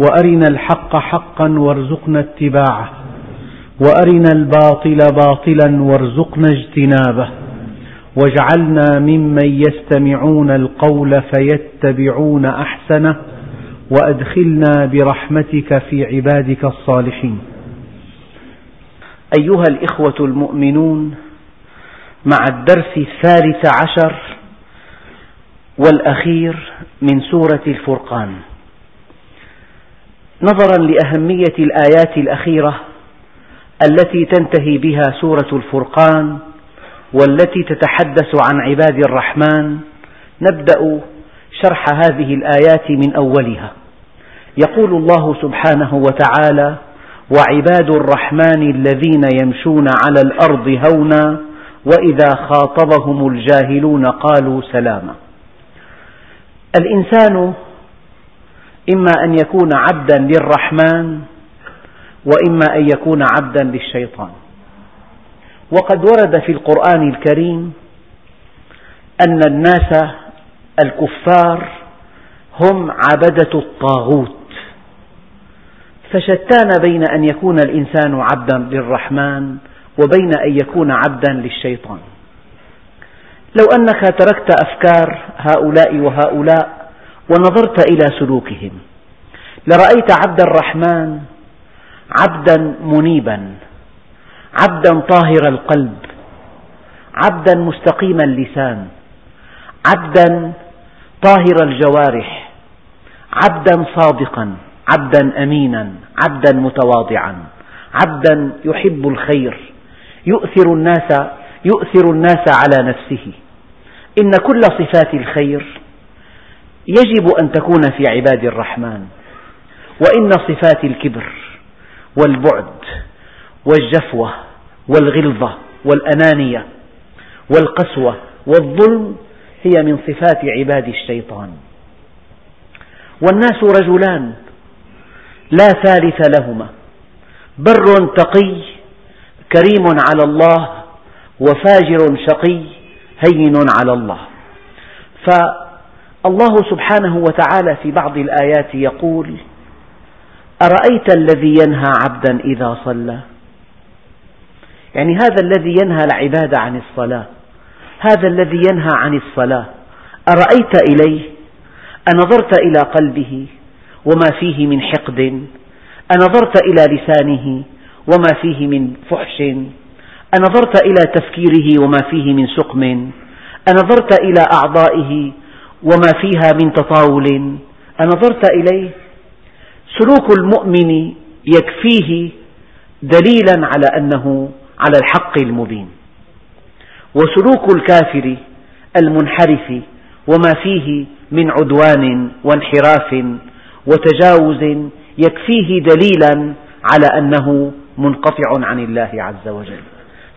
وأرنا الحق حقا وارزقنا اتباعه وأرنا الباطل باطلا وارزقنا اجتنابه واجعلنا ممن يستمعون القول فيتبعون أحسنه وأدخلنا برحمتك في عبادك الصالحين. أيها الإخوة المؤمنون مع الدرس الثالث عشر والأخير من سورة الفرقان. نظرا لأهمية الآيات الأخيرة التي تنتهي بها سورة الفرقان والتي تتحدث عن عباد الرحمن نبدأ شرح هذه الآيات من أولها. يقول الله سبحانه وتعالى وعباد الرحمن الذين يمشون على الأرض هونا وإذا خاطبهم الجاهلون قالوا سلاما. الإنسان إما أن يكون عبدا للرحمن وإما أن يكون عبدا للشيطان. وقد ورد في القرآن الكريم أن الناس الكفار هم عبدة الطاغوت. فشتان بين أن يكون الإنسان عبدا للرحمن وبين أن يكون عبدا للشيطان. لو أنك تركت أفكار هؤلاء وهؤلاء ونظرت إلى سلوكهم. لرأيت عبد الرحمن عبدا منيبا عبدا طاهر القلب عبدا مستقيم اللسان عبدا طاهر الجوارح عبدا صادقا عبدا أمينا عبدا متواضعا عبدا يحب الخير يؤثر الناس يؤثر الناس على نفسه. إن كل صفات الخير يجب أن تكون في عباد الرحمن. وإن صفات الكبر والبعد والجفوة والغلظة والأنانية والقسوة والظلم هي من صفات عباد الشيطان. والناس رجلان لا ثالث لهما بر تقي كريم على الله وفاجر شقي هين على الله. فالله سبحانه وتعالى في بعض الآيات يقول أرأيت الذي ينهى عبدا إذا صلى؟ يعني هذا الذي ينهى العباد عن الصلاة هذا الذي ينهى عن الصلاة أرأيت إليه؟ أنظرت إلى قلبه وما فيه من حقد؟ أنظرت إلى لسانه وما فيه من فحش؟ أنظرت إلى تفكيره وما فيه من سقم؟ أنظرت إلى أعضائه وما فيها من تطاول. أنظرت إليه سلوك المؤمن يكفيه دليلا على أنه على الحق المبين. وسلوك الكافر المنحرف وما فيه من عدوان وانحراف وتجاوز يكفيه دليلا على أنه منقطع عن الله عز وجل.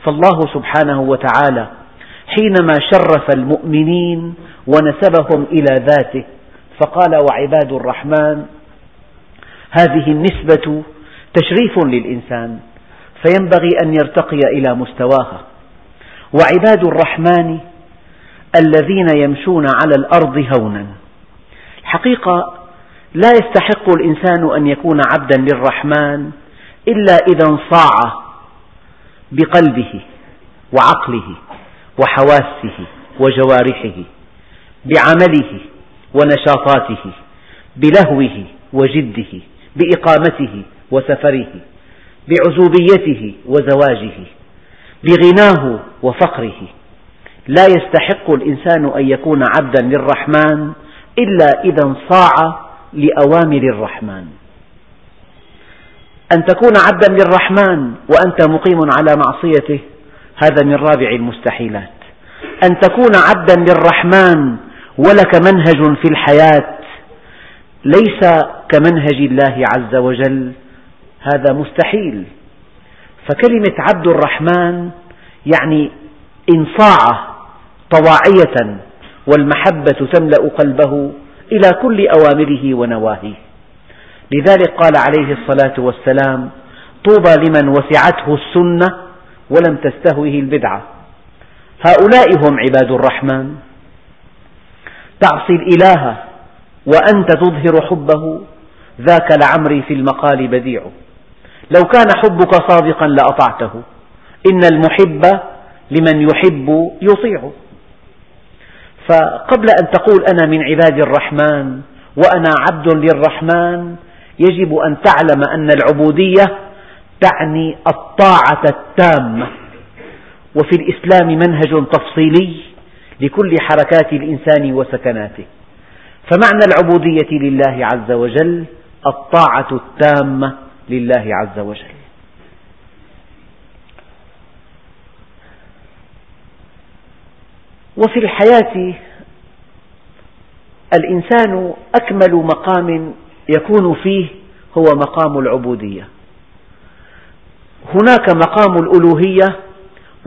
فالله سبحانه وتعالى حينما شرف المؤمنين ونسبهم إلى ذاته فقال وعباد الرحمن هذه النسبة تشريف للإنسان فينبغي أن يرتقي إلى مستواها. وعباد الرحمن الذين يمشون على الأرض هونا. الحقيقة لا يستحق الإنسان أن يكون عبدا للرحمن إلا إذا انصاع بقلبه وعقله. وحواسه وجوارحه بعمله ونشاطاته بلهوه وجده بإقامته وسفره بعزوبيته وزواجه بغناه وفقره. لا يستحق الإنسان أن يكون عبدا للرحمن إلا إذا انصاع لأوامر الرحمن. أن تكون عبدا للرحمن وأنت مقيم على معصيته هذا من رابع المستحيلات. أن تكون عبدا للرحمن ولك منهج في الحياة ليس كمنهج الله عز وجل هذا مستحيل. فكلمة عبد الرحمن يعني انصاع طواعية والمحبة تملأ قلبه إلى كل أوامره ونواهيه. لذلك قال عليه الصلاة والسلام طوبى لمن وسعته السنة ولم تستهوه البدعة. هؤلاء هم عباد الرحمن. تعصي الإله وأنت تظهر حبه ذاك لعمري في المقال بديع. لو كان حبك صادقا لأطعته. إن المحب لمن يحب يطيع. فقبل أن تقول أنا من عباد الرحمن وأنا عبد للرحمن يجب أن تعلم أن العبودية تعني الطاعة التامة. وفي الإسلام منهج تفصيلي لكل حركات الإنسان وسكناته. فمعنى العبودية لله عز وجل الطاعة التامة لله عز وجل. وفي الحياة الإنسان أكمل مقام يكون فيه هو مقام العبودية. هناك مقام الألوهية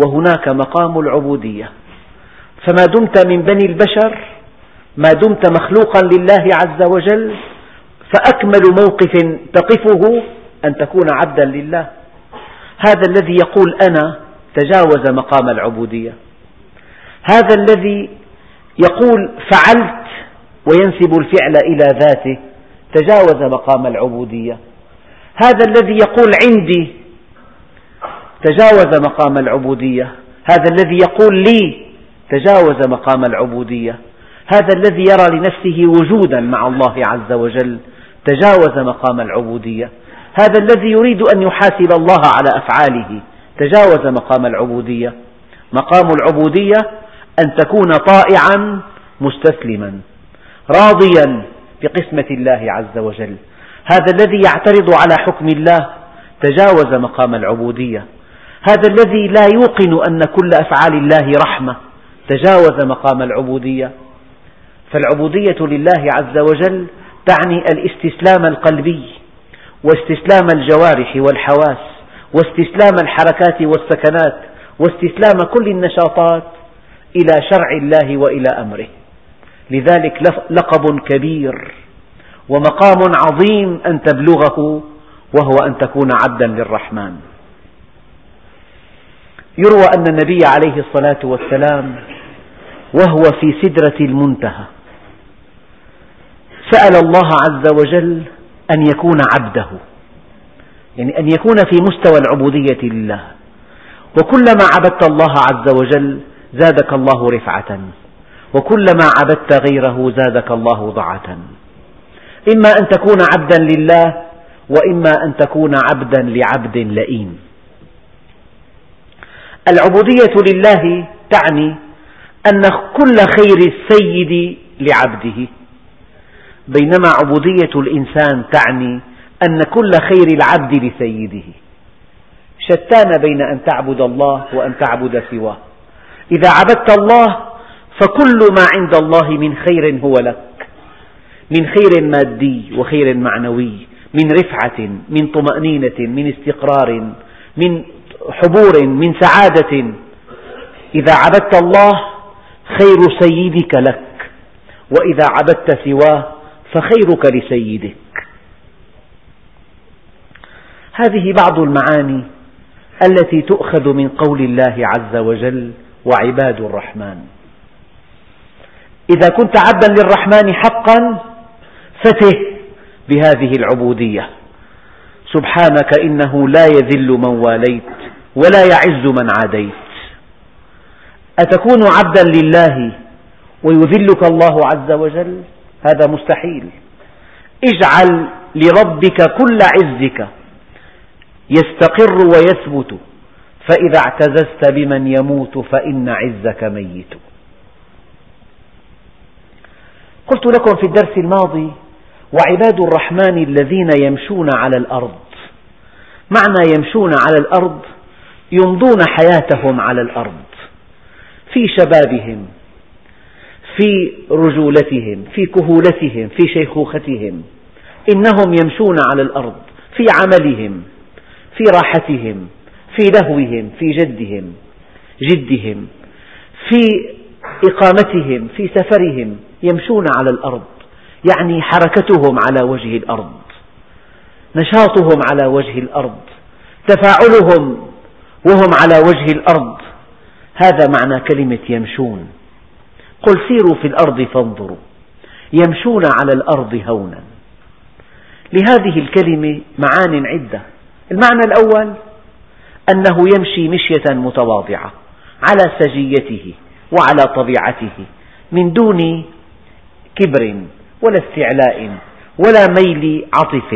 وهناك مقام العبودية. فما دمت من بني البشر ما دمت مخلوقا لله عز وجل فأكمل موقف تقفه أن تكون عبدا لله. هذا الذي يقول أنا تجاوز مقام العبودية. هذا الذي يقول فعلت وينسب الفعل إلى ذاته تجاوز مقام العبودية. هذا الذي يقول عندي تجاوز مقام العبودية. هذا الذي يقول لي تجاوز مقام العبودية. هذا الذي يرى لنفسه وجودا مع الله عز وجل تجاوز مقام العبودية. هذا الذي يريد أن يحاسب الله على أفعاله تجاوز مقام العبودية. مقام العبودية أن تكون طائعا مستسلما راضيا بقسمة الله عز وجل. هذا الذي يعترض على حكم الله تجاوز مقام العبودية. هذا الذي لا يوقن أن كل أفعال الله رحمة. تجاوز مقام العبودية. فالعبودية لله عز وجل تعني الاستسلام القلبي واستسلام الجوارح والحواس واستسلام الحركات والسكنات واستسلام كل النشاطات إلى شرع الله وإلى أمره. لذلك لقب كبير ومقام عظيم أن تبلغه وهو أن تكون عبدا للرحمن. يروى أن النبي عليه الصلاة والسلام وهو في سدرة المنتهى سأل الله عز وجل أن يكون عبده يعني أن يكون في مستوى العبودية لله. وكلما عبدت الله عز وجل زادك الله رفعة وكلما عبدت غيره زادك الله ضعة إما أن تكون عبدا لله وإما أن تكون عبدا لعبد لئيم. العبودية لله تعني أن كل خير السيد لعبده. بينما عبودية الإنسان تعني أن كل خير العبد لسيده. شتان بين أن تعبد الله وأن تعبد سواه. إذا عبدت الله فكل ما عند الله من خير هو لك. من خير مادي وخير معنوي من رفعة من طمأنينة من استقرار من حبور من سعادة. إذا عبدت الله خير سيدك لك وإذا عبدت سواه فخيرك لسيدك. هذه بعض المعاني التي تؤخذ من قول الله عز وجل وعباد الرحمن. إذا كنت عبدا للرحمن حقا فته بهذه العبودية. سبحانك إنه لا يذل من واليت. ولا يعز من عاديت. أتكون عبدا لله ويذلك الله عز وجل؟ هذا مستحيل. اجعل لربك كل عزك يستقر ويثبت فإذا اعتززت بمن يموت فإن عزك ميت. قلت لكم في الدرس الماضي وعباد الرحمن الذين يمشون على الأرض. معنى يمشون على الأرض يمضون حياتهم على الأرض. في شبابهم في رجولتهم في كهولتهم في شيخوختهم. إنهم يمشون على الأرض في عملهم في راحتهم في لهوهم في جدهم جدهم في إقامتهم في سفرهم يمشون على الأرض. يعني حركتهم على وجه الأرض نشاطهم على وجه الأرض تفاعلهم وهم على وجه الأرض. هذا معنى كلمة يمشون. قل سيروا في الأرض فانظروا. يمشون على الأرض هونا. لهذه الكلمة معان عدة. المعنى الأول أنه يمشي مشية متواضعة على سجيته وعلى طبيعته من دون كبر ولا استعلاء ولا ميل عطف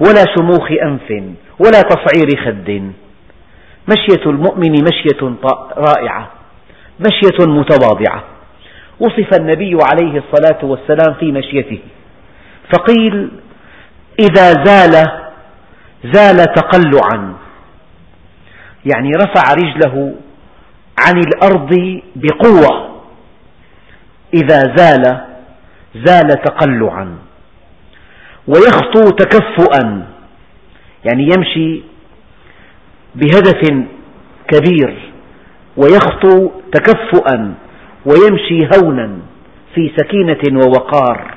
ولا شموخ أنف ولا تصعير خد. مشية المؤمن مشية رائعة مشية متواضعة. وصف النبي عليه الصلاة والسلام في مشيته فقيل إذا زال زال تقلعا. يعني رفع رجله عن الأرض بقوة إذا زال زال تقلعا. ويخطو تكفؤا يعني يمشي بهدف كبير ويخطو تكفؤا ويمشي هونا في سكينة ووقار.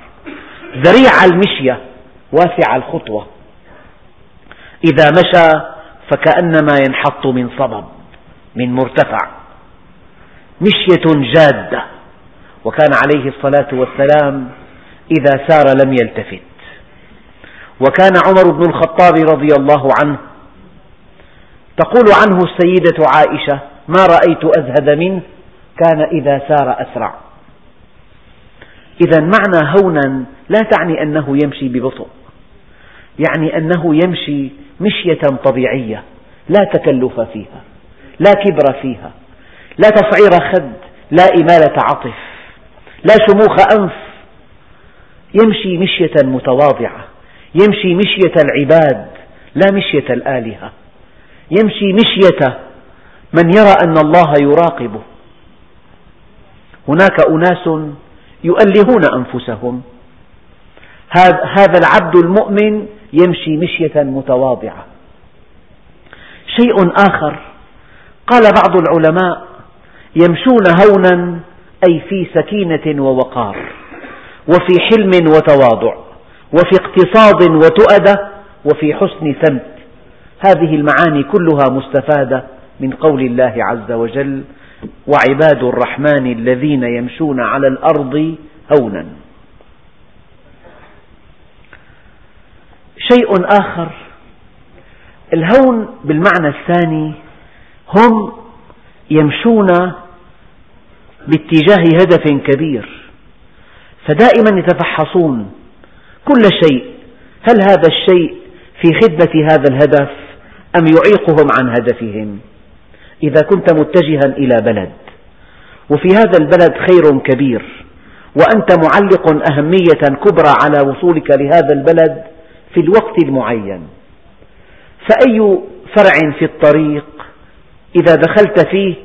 ذريع المشية واسع الخطوة. إذا مشى فكأنما ينحط من صبب من مرتفع. مشية جادة وكان عليه الصلاة والسلام إذا سار لم يلتفت. وكان عمر بن الخطاب رضي الله عنه تقول عنه السيدة عائشة ما رأيت أزهد منه؟ كان إذا سار أسرع. إذا معنى هونا لا تعني أنه يمشي ببطء. يعني أنه يمشي مشية طبيعية لا تكلف فيها لا كبر فيها لا تصعير خد لا إمالة عطف لا شموخ أنف. يمشي مشية متواضعة يمشي مشية العباد لا مشية الآلهة. يمشي مشية من يرى أن الله يراقبه. هناك أناس يؤلهون أنفسهم. هذا العبد المؤمن يمشي مشية متواضعة. شيء آخر. قال بعض العلماء يمشون هونا أي في سكينة ووقار وفي حلم وتواضع وفي اقتصاد وتؤدة وفي حسن سمت هذه المعاني كلها مستفادة من قول الله عز وجل وعباد الرحمن الذين يمشون على الأرض هونا. شيء آخر الهون بالمعنى الثاني هم يمشون باتجاه هدف كبير فدائما يتفحصون كل شيء. هل هذا الشيء في خدمة هذا الهدف؟ أم يعيقهم عن هدفهم؟ إذا كنت متجها إلى بلد. وفي هذا البلد خير كبير. وأنت معلق أهمية كبرى على وصولك لهذا البلد في الوقت المعين. فأي فرع في الطريق إذا دخلت فيه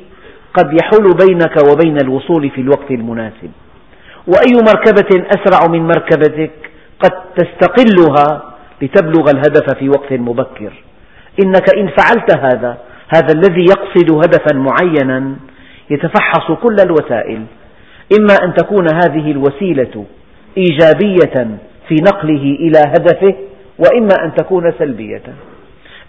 قد يحول بينك وبين الوصول في الوقت المناسب؟ وأي مركبة أسرع من مركبتك قد تستقلها لتبلغ الهدف في وقت مبكر؟ إنك إن فعلت هذا هذا الذي يقصد هدفا معينا يتفحص كل الوسائل. إما أن تكون هذه الوسيلة إيجابية في نقله إلى هدفه وإما أن تكون سلبية.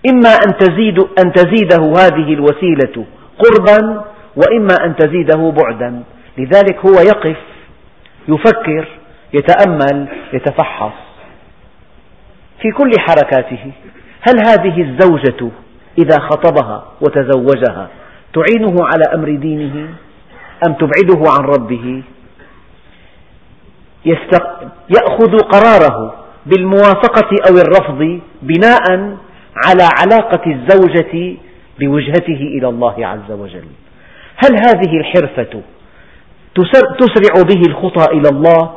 إما أن, تزيد أن تزيده هذه الوسيلة قربا وإما أن تزيده بعدا. لذلك هو يقف يفكر يتأمل يتفحص في كل حركاته. هل هذه الزوجة إذا خطبها وتزوجها تعينه على أمر دينه؟ أم تبعده عن ربه؟ يأخذ قراره بالموافقة أو الرفض بناء على علاقة الزوجة بوجهته إلى الله عز وجل. هل هذه الحرفة تسرع به الخطى إلى الله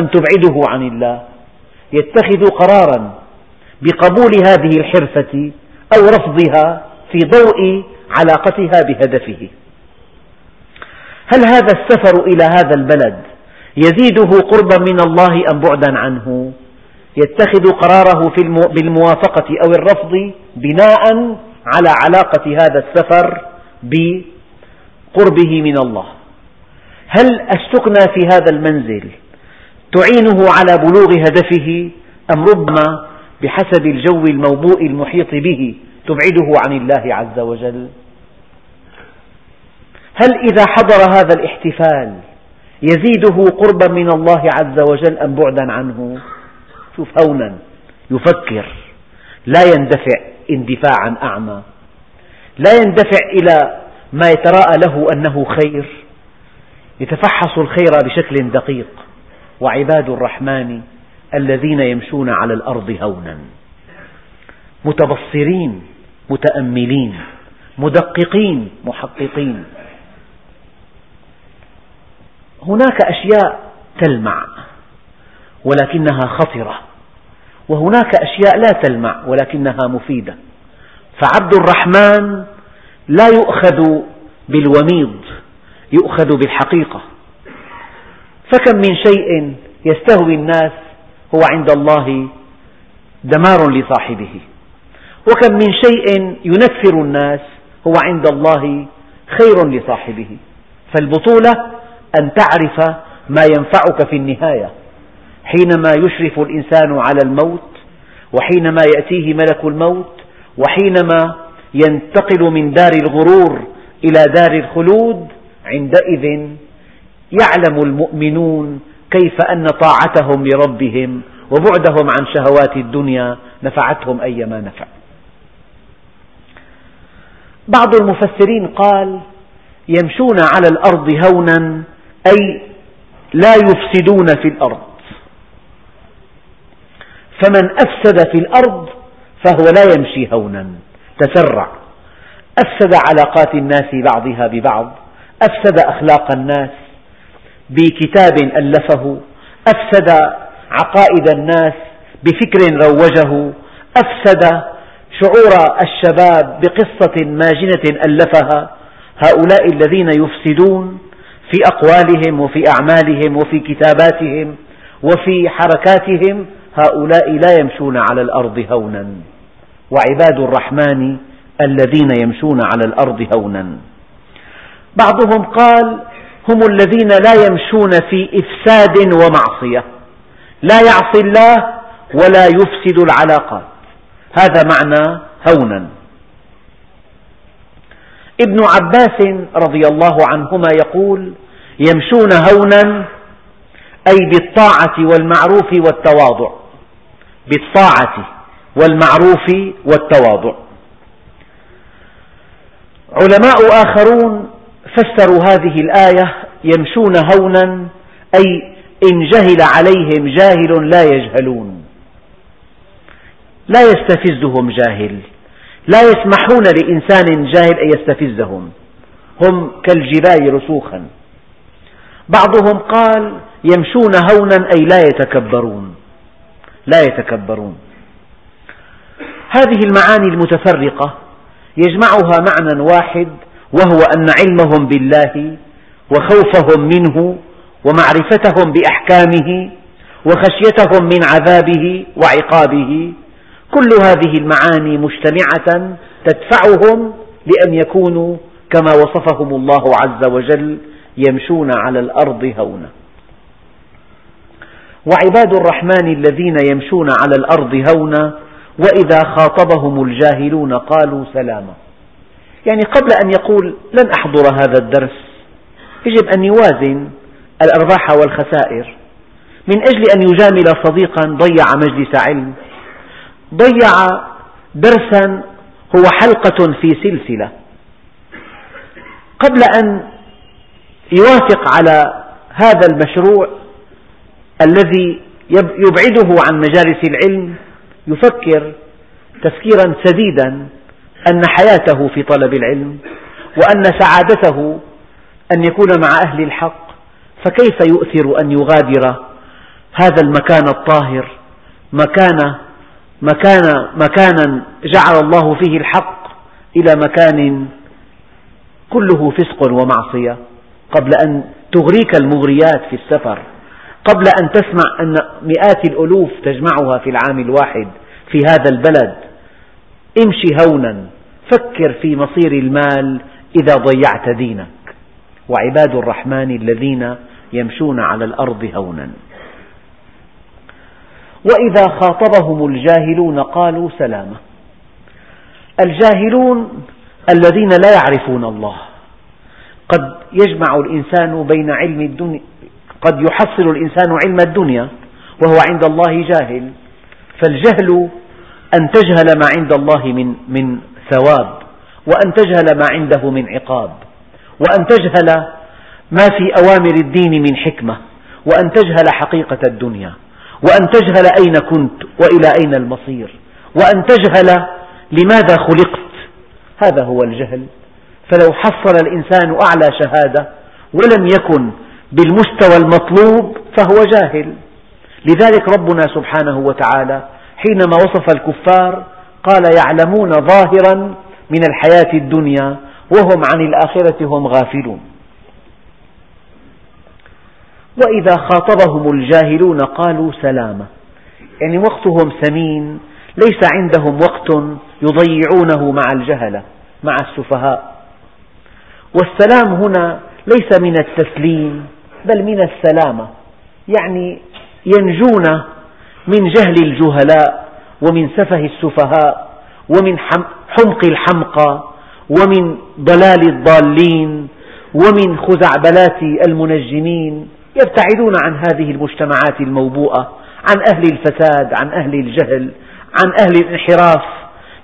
أم تبعده عن الله؟ يتخذ قرارا بقبول هذه الحرفة أو رفضها في ضوء علاقتها بهدفه. هل هذا السفر إلى هذا البلد يزيده قربا من الله أم بعدا عنه؟ يتخذ قراره بالموافقة أو الرفض بناء على علاقة هذا السفر بقربه من الله. هل السكنى في هذا المنزل تعينه على بلوغ هدفه أم ربما بحسب الجو الموبوء المحيط به تبعده عن الله عز وجل. هل إذا حضر هذا الاحتفال يزيده قربا من الله عز وجل أم بعدا عنه؟ شوف هونا يفكر. لا يندفع اندفاعا أعمى. لا يندفع إلى ما يتراءى له أنه خير. يتفحص الخير بشكل دقيق. وعباد الرحمن الذين يمشون على الأرض هونا. متبصرين متأملين مدققين محققين. هناك أشياء تلمع ولكنها خطرة. وهناك أشياء لا تلمع ولكنها مفيدة. فعبد الرحمن لا يؤخذ بالوميض يؤخذ بالحقيقة. فكم من شيء يستهوي الناس هو عند الله دمار لصاحبه. وكم من شيء ينفر الناس هو عند الله خير لصاحبه. فالبطولة أن تعرف ما ينفعك في النهاية. حينما يشرف الإنسان على الموت وحينما يأتيه ملك الموت وحينما ينتقل من دار الغرور إلى دار الخلود عندئذ يعلم المؤمنون كيف أن طاعتهم لربهم وبعدهم عن شهوات الدنيا نفعتهم أيما نفع. بعض المفسرين قال يمشون على الأرض هونا أي لا يفسدون في الأرض. فمن أفسد في الأرض فهو لا يمشي هونا. تسرع. أفسد علاقات الناس بعضها ببعض. أفسد أخلاق الناس. بكتاب ألفه أفسد عقائد الناس بفكر روجه أفسد شعور الشباب بقصة ماجنة ألفها. هؤلاء الذين يفسدون في أقوالهم وفي أعمالهم وفي كتاباتهم وفي حركاتهم هؤلاء لا يمشون على الأرض هونا. وعباد الرحمن الذين يمشون على الأرض هونا. بعضهم قال هم الذين لا يمشون في إفساد ومعصية. لا يعصي الله ولا يفسد العلاقات. هذا معنى هونا. ابن عباس رضي الله عنهما يقول يمشون هونا أي بالطاعة والمعروف والتواضع. بالطاعة والمعروف والتواضع. علماء آخرون فسروا هذه الآية يمشون هونا أي إن جهل عليهم جاهل لا يجهلون. لا يستفزهم جاهل لا يسمحون لإنسان جاهل أن يستفزهم. هم كالجبال رسوخا. بعضهم قال يمشون هونا أي لا يتكبرون. لا يتكبرون. هذه المعاني المتفرقة يجمعها معنى واحد وهو أن علمهم بالله وخوفهم منه ومعرفتهم بأحكامه وخشيتهم من عذابه وعقابه كل هذه المعاني مجتمعة تدفعهم لأن يكونوا كما وصفهم الله عز وجل يمشون على الأرض هونا. وعباد الرحمن الذين يمشون على الأرض هونا وإذا خاطبهم الجاهلون قالوا سلاما. يعني قبل أن يقول لن أحضر هذا الدرس يجب أن يوازن الأرباح والخسائر. من أجل أن يجامل صديقا ضيع مجلس علم. ضيع درسا هو حلقة في سلسلة. قبل أن يوافق على هذا المشروع الذي يبعده عن مجالس العلم يفكر تفكيرا سديدا أن حياته في طلب العلم وأن سعادته أن يكون مع أهل الحق فكيف يؤثر أن يغادر هذا المكان الطاهر مكان مكان مكانا جعل الله فيه الحق إلى مكان كله فسق ومعصية؟ قبل أن تغريك المغريات في السفر قبل أن تسمع أن مئات الألوف تجمعها في العام الواحد في هذا البلد امشي هونا. فكر في مصير المال إذا ضيعت دينك. وعباد الرحمن الذين يمشون على الأرض هونا. وإذا خاطبهم الجاهلون قالوا سلاما الجاهلون الذين لا يعرفون الله. قد يجمع الإنسان بين علم الدنيا قد يحصل الإنسان علم الدنيا وهو عند الله جاهل. فالجهل أن تجهل ما عند الله من من ثواب وأن تجهل ما عنده من عقاب وأن تجهل ما في أوامر الدين من حكمة وأن تجهل حقيقة الدنيا وأن تجهل أين كنت وإلى أين المصير وأن تجهل لماذا خلقت. هذا هو الجهل. فلو حصل الإنسان أعلى شهادة ولم يكن بالمستوى المطلوب فهو جاهل. لذلك ربنا سبحانه وتعالى حينما وصف الكفار قال يعلمون ظاهرا من الحياة الدنيا وهم عن الآخرة هم غافلون. وإذا خاطبهم الجاهلون قالوا سلاما يعني وقتهم ثمين ليس عندهم وقت يضيعونه مع الجهلة مع السفهاء. والسلام هنا ليس من التسليم بل من السلامة. يعني ينجون من جهل الجهلاء. ومن سفه السفهاء ومن حمق الحمقى ومن ضلال الضالين ومن خزعبلات المنجمين يبتعدون عن هذه المجتمعات الموبوءة عن أهل الفساد عن أهل الجهل عن أهل الانحراف.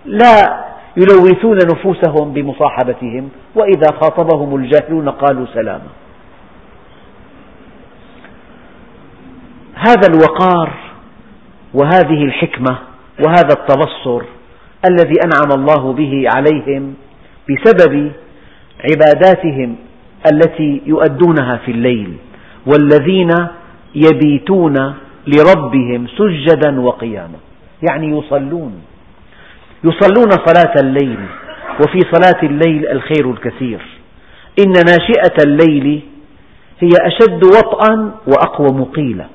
لا يلوثون نفوسهم بمصاحبتهم وإذا خاطبهم الجاهلون قالوا سلاما. هذا الوقار وهذه الحكمة وهذا التبصر الذي أنعم الله به عليهم بسبب عباداتهم التي يؤدونها في الليل والذين يبيتون لربهم سجدا وقياما. يعني يصلون. يصلون صلاة الليل وفي صلاة الليل الخير الكثير. إن ناشئة الليل هي أشد وطئا وأقوم قيلا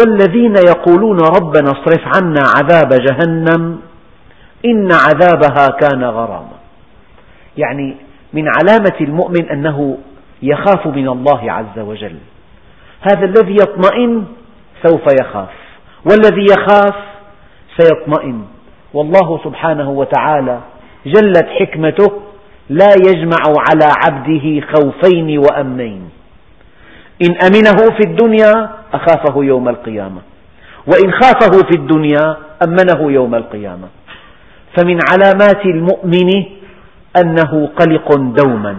والذين يقولون ربنا اصرف عنا عذاب جهنم إن عذابها كان غراما. يعني من علامة المؤمن أنه يخاف من الله عز وجل. هذا الذي يطمئن سوف يخاف والذي يخاف سيطمئن. والله سبحانه وتعالى جلت حكمته لا يجمع على عبده خوفين وأمنين. إن أمنه في الدنيا أخافه يوم القيامة. وإن خافه في الدنيا أمنه يوم القيامة. فمن علامات المؤمن أنه قلق دوما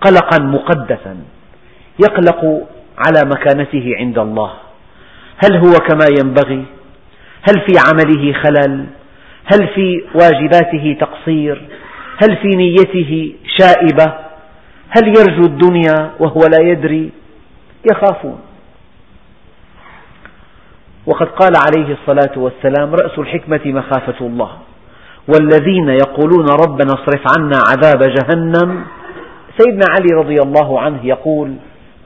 قلقا مقدسا يقلق على مكانته عند الله. هل هو كما ينبغي؟ هل في عمله خلل؟ هل في واجباته تقصير؟ هل في نيته شائبة؟ هل يرجو الدنيا وهو لا يدري؟ يخافون. وقد قال عليه الصلاة والسلام رأس الحكمة مخافة الله. والذين يقولون ربنا اصرف عنا عذاب جهنم. سيدنا علي رضي الله عنه يقول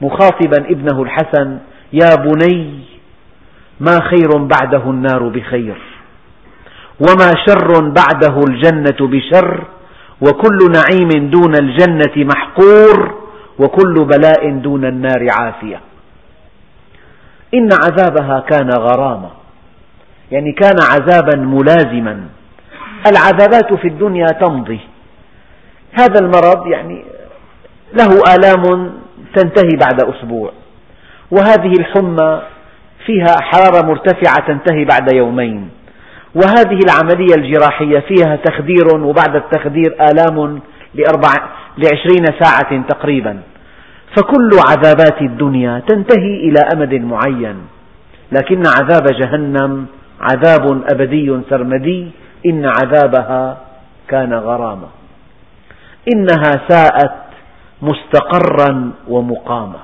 مخاطبا ابنه الحسن يا بني ما خير بعده النار بخير وما شر بعده الجنة بشر وكل نعيم دون الجنة محقور وكل بلاء دون النار عافية. إن عذابها كان غراما. يعني كان عذابا ملازما. العذابات في الدنيا تمضي. هذا المرض يعني له آلام تنتهي بعد أسبوع. وهذه الحمى فيها حرارة مرتفعة تنتهي بعد يومين. وهذه العملية الجراحية فيها تخدير وبعد التخدير آلام لعشرين ساعة تقريبا. فكل عذابات الدنيا تنتهي إلى أمد معين. لكن عذاب جهنم عذاب أبدي سرمدي إن عذابها كان غراما. إنها ساءت مستقرا ومقاما.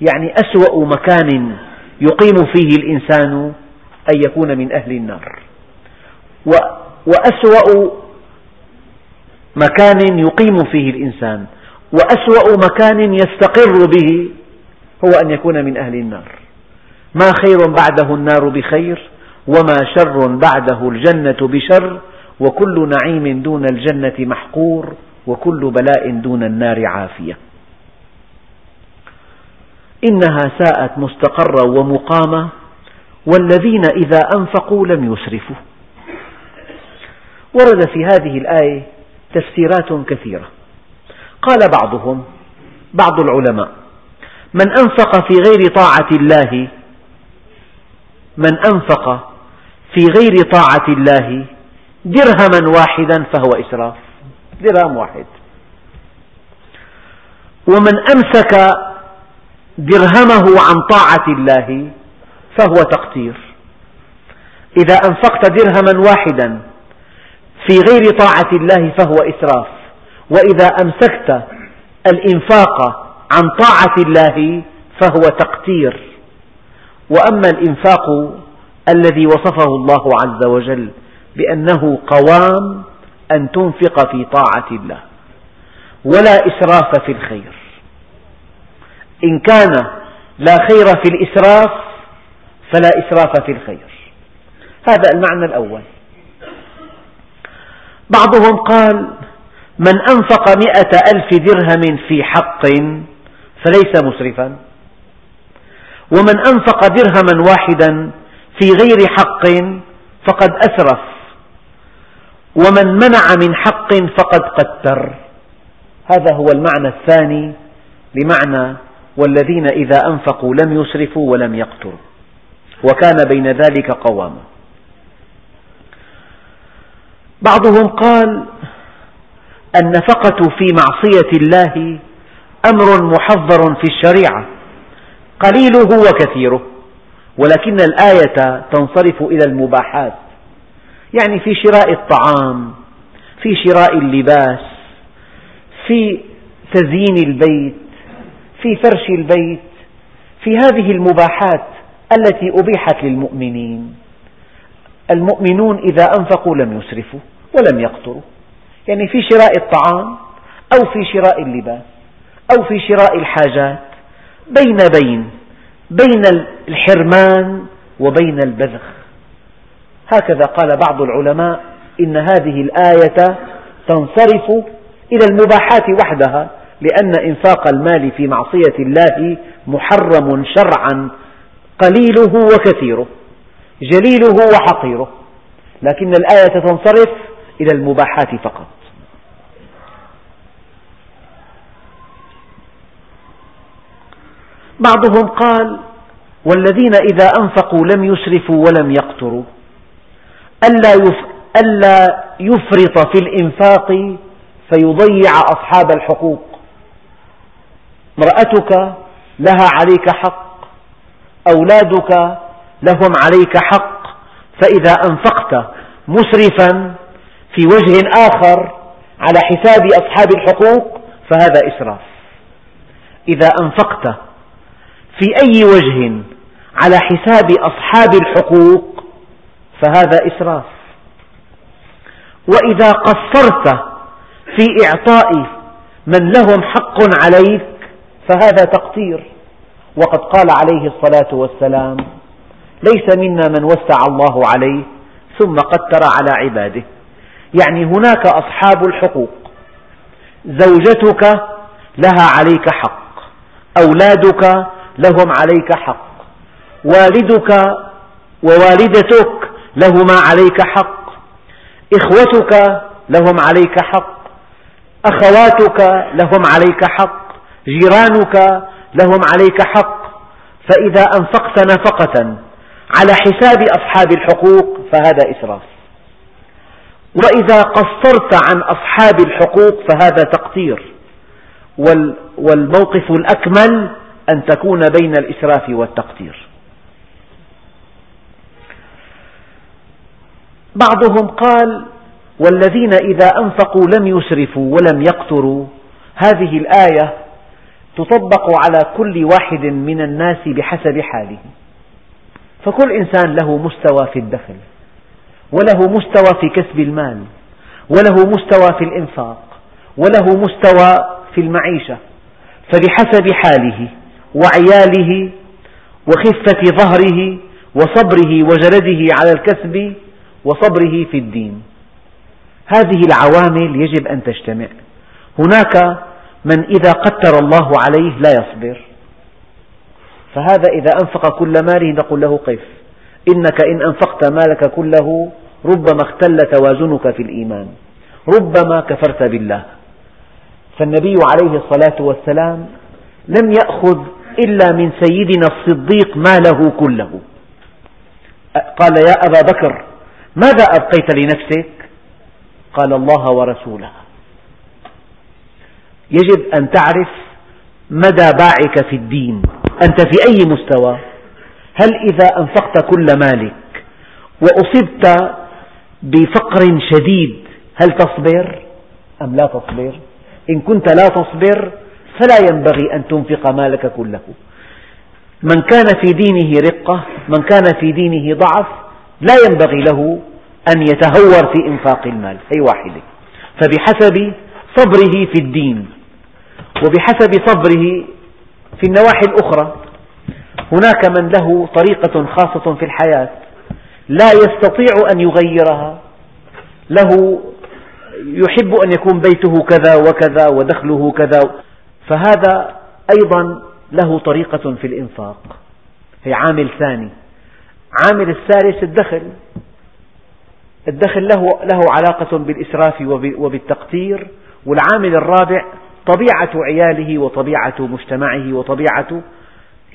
يعني أسوأ مكان يقيم فيه الإنسان أن يكون من أهل النار. وأسوأ مكان يقيم فيه الإنسان وأسوأ مكان يستقر به هو أن يكون من أهل النار. ما خير بعده النار بخير وما شر بعده الجنة بشر وكل نعيم دون الجنة محقور وكل بلاء دون النار عافية. إنها ساءت مستقرا ومقاما والذين إذا أنفقوا لم يسرفوا. ورد في هذه الآية تفسيرات كثيرة. قال بعضهم بعض العلماء من أنفق في غير طاعة الله من أنفق في غير طاعة الله درهما واحدا فهو إسراف. درهم واحد. ومن أمسك درهمه عن طاعة الله فهو تقتير إذا أنفقت درهما واحدا في غير طاعة الله فهو إسراف. وإذا أمسكت الإنفاق عن طاعة الله فهو تقتير. وأما الإنفاق الذي وصفه الله عز وجل بأنه قوام أن تنفق في طاعة الله ولا إسراف في الخير. إن كان لا خير في الإسراف فلا إسراف في الخير. هذا المعنى الأول. بعضهم قال من أنفق مئة ألف درهم في حق فليس مسرفا. ومن أنفق درهما واحدا في غير حق فقد أسرف. ومن منع من حق فقد قتر هذا هو المعنى الثاني لمعنى والذين إذا أنفقوا لم يسرفوا ولم يقتروا وكان بين ذلك قواما. بعضهم قال النفقة في معصية الله أمر محظر في الشريعة. قليله وكثيره ولكن الآية تنصرف إلى المباحات. يعني في شراء الطعام في شراء اللباس في تزيين البيت في فرش البيت في هذه المباحات التي أبيحت للمؤمنين. المؤمنون إذا أنفقوا لم يسرفوا ولم يقتروا. يعني في شراء الطعام أو في شراء اللباس أو في شراء الحاجات بين بين بين الحرمان وبين البذخ. هكذا قال بعض العلماء إن هذه الآية تنصرف إلى المباحات وحدها لأن إنفاق المال في معصية الله محرم شرعا قليله وكثيره جليله وحقيره. لكن الآية تنصرف إلى المباحات فقط. بعضهم قال والذين إذا أنفقوا لم يسرفوا ولم يقتروا. ألا يفرط في الإنفاق فيضيع أصحاب الحقوق. امرأتك لها عليك حق أولادك لهم عليك حق. فإذا أنفقت مسرفا في وجه آخر على حساب أصحاب الحقوق فهذا إسراف. إذا أنفقت في أي وجه على حساب أصحاب الحقوق فهذا إسراف. وإذا قصرت في إعطاء من لهم حق عليك فهذا تقصير. وقد قال عليه الصلاة والسلام ليس منا من وسع الله عليه ثم قتر على عباده. يعني هناك أصحاب الحقوق زوجتك لها عليك حق أولادك لهم عليك حق. والدك ووالدتك لهما عليك حق. إخوتك لهم عليك حق. أخواتك لهم عليك حق. جيرانك لهم عليك حق. فإذا أنفقت نفقة على حساب أصحاب الحقوق فهذا إسراف. وإذا قصرت عن أصحاب الحقوق فهذا تقصير. والموقف الأكمل أن تكون بين الإسراف والتقصير بعضهم قال والذين إذا أنفقوا لم يسرفوا ولم يقتروا هذه الآية تطبق على كل واحد من الناس بحسب حاله. فكل إنسان له مستوى في الدخل وله مستوى في كسب المال وله مستوى في الإنفاق وله مستوى في المعيشة. فبحسب حاله وعياله وخفة ظهره وصبره وجلده على الكسب وصبره في الدين. هذه العوامل يجب أن تجتمع. هناك من إذا قدر الله عليه لا يصبر. فهذا إذا أنفق كل ماله نقول له قف. إنك إن أنفقت مالك كله ربما اختل توازنك في الإيمان. ربما كفرت بالله. فالنبي عليه الصلاة والسلام لم يأخذ إلا من سيدنا الصديق ماله كله. قال يا أبا بكر ماذا أبقيت لنفسك؟ قال الله ورسوله. يجب أن تعرف مدى باعك في الدين. أنت في أي مستوى؟ هل إذا أنفقت كل مالك وأصبت بفقر شديد هل تصبر؟ أم لا تصبر؟ إن كنت لا تصبر فلا ينبغي أن تنفق مالك كله. من كان في دينه رقة من كان في دينه ضعف لا ينبغي له أن يتهور في إنفاق المال. هي واحدة فبحسب صبره في الدين وبحسب صبره في النواحي الأخرى هناك من له طريقة خاصة في الحياة لا يستطيع أن يغيرها. له يحب أن يكون بيته كذا وكذا ودخله كذا. فهذا أيضا له طريقة في الإنفاق. هي عامل ثاني. عامل الثالث الدخل. الدخل له, له علاقة بالإسراف وبالتقتير والعامل الرابع طبيعة عياله وطبيعة مجتمعه وطبيعة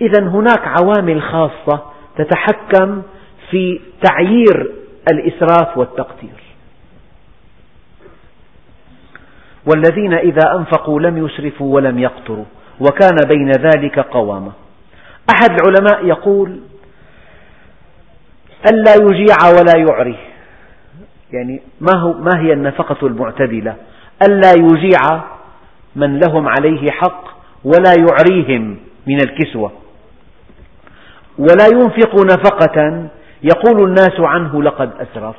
إذا هناك عوامل خاصة تتحكم في تعيير الإسراف والتقتير والذين إذا أنفقوا لم يسرفوا ولم يقتروا وكان بين ذلك قواما أحد العلماء يقول ألا يجيع ولا يعري. يعني ما, هو ما هي النفقة المعتدلة؟ ألا يجيع من لهم عليه حق ولا يعريهم من الكسوة. ولا ينفق نفقة يقول الناس عنه لقد أسرف.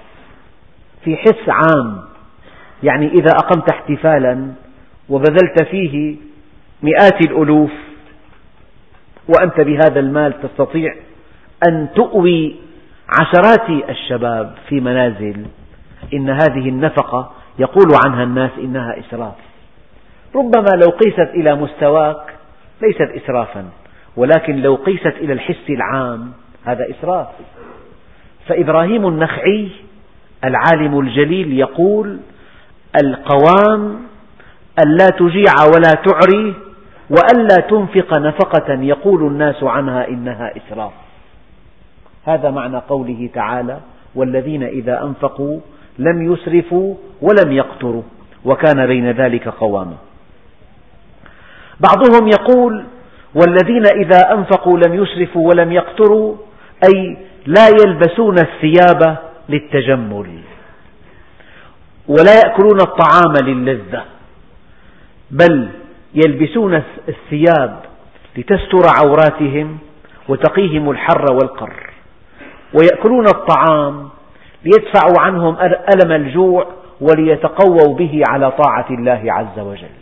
في حس عام. يعني إذا أقمت احتفالا وبذلت فيه مئات الألوف وأنت بهذا المال تستطيع أن تؤوي عشرات الشباب في منازل إن هذه النفقة يقول عنها الناس إنها إسراف. ربما لو قيست إلى مستواك ليست إسرافا ولكن لو قيست إلى الحس العام هذا إسراف. فإبراهيم النخعي العالم الجليل يقول القوام ألا تجيع ولا تعري وألا تنفق نفقة يقول الناس عنها إنها إسراف. هذا معنى قوله تعالى والذين إذا أنفقوا لم يسرفوا ولم يقتروا وكان بين ذلك قواما بعضهم يقول والذين إذا أنفقوا لم يسرفوا ولم يقتروا أي لا يلبسون الثياب للتجمل. ولا يأكلون الطعام للذة بل يلبسون الثياب لتستر عوراتهم وتقيهم الحر والقر. ويأكلون الطعام ليدفعوا عنهم ألم الجوع وليتقووا به على طاعة الله عز وجل.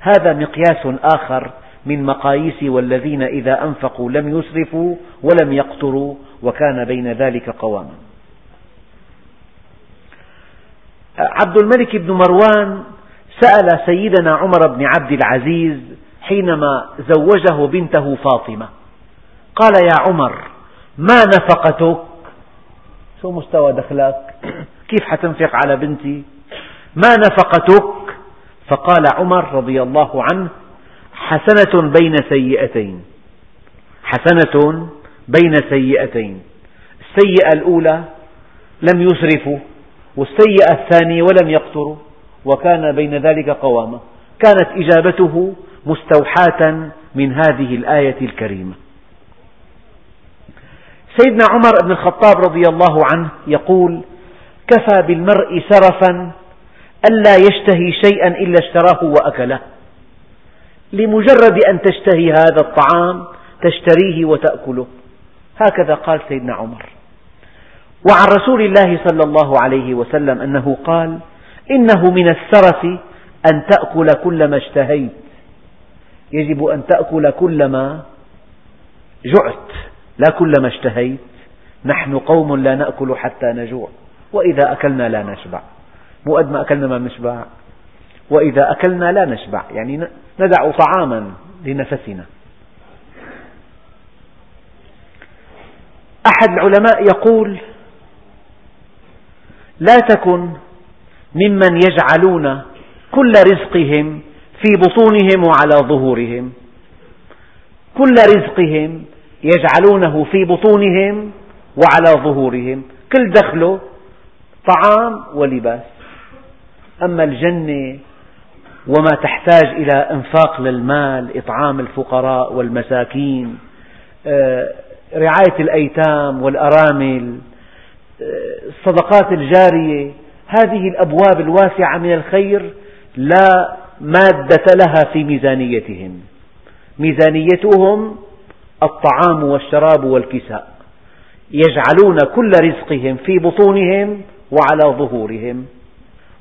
هذا مقياس آخر من مقاييس والذين إذا أنفقوا لم يسرفوا ولم يقتروا وكان بين ذلك قواما. عبد الملك بن مروان سأل سيدنا عمر بن عبد العزيز حينما زوجه بنته فاطمة. قال يا عمر ما نفقتك؟ شو مستوى دخلك؟ كيف حتنفق على بنتي؟ ما نفقتك؟ فقال عمر رضي الله عنه حسنة بين سيئتين. حسنة بين سيئتين. السيئة الأولى لم يسرفوا. والسيئة الثانية ولم يقتروا وكان بين ذلك قواما كانت إجابته مستوحاة من هذه الآية الكريمة. سيدنا عمر بن الخطاب رضي الله عنه يقول كفى بالمرء سرفا ألا يشتهي شيئا إلا اشتراه وأكله لمجرد أن تشتهي هذا الطعام تشتريه وتأكله. هكذا قال سيدنا عمر. وعن رسول الله صلى الله عليه وسلم أنه قال إنه من السرف أن تأكل كل ما اشتهيت. يجب أن تأكل كل ما جعت لا كلما اشتهيت. نحن قوم لا نأكل حتى نجوع. وإذا أكلنا لا نشبع. مو قد ما أكلنا ما نشبع وإذا أكلنا لا نشبع. يعني ندع طعاما لنفسنا. أحد العلماء يقول لا تكن ممن يجعلون كل رزقهم في بطونهم وعلى ظهورهم. كل رزقهم يجعلونه في بطونهم وعلى ظهورهم. كل دخله طعام ولباس. أما الجنة وما تحتاج إلى إنفاق للمال إطعام الفقراء والمساكين آه، رعاية الأيتام والأرامل الصدقات الجارية هذه الأبواب الواسعة من الخير لا مادة لها في ميزانيتهم. ميزانيتهم الطعام والشراب والكساء. يجعلون كل رزقهم في بطونهم وعلى ظهورهم.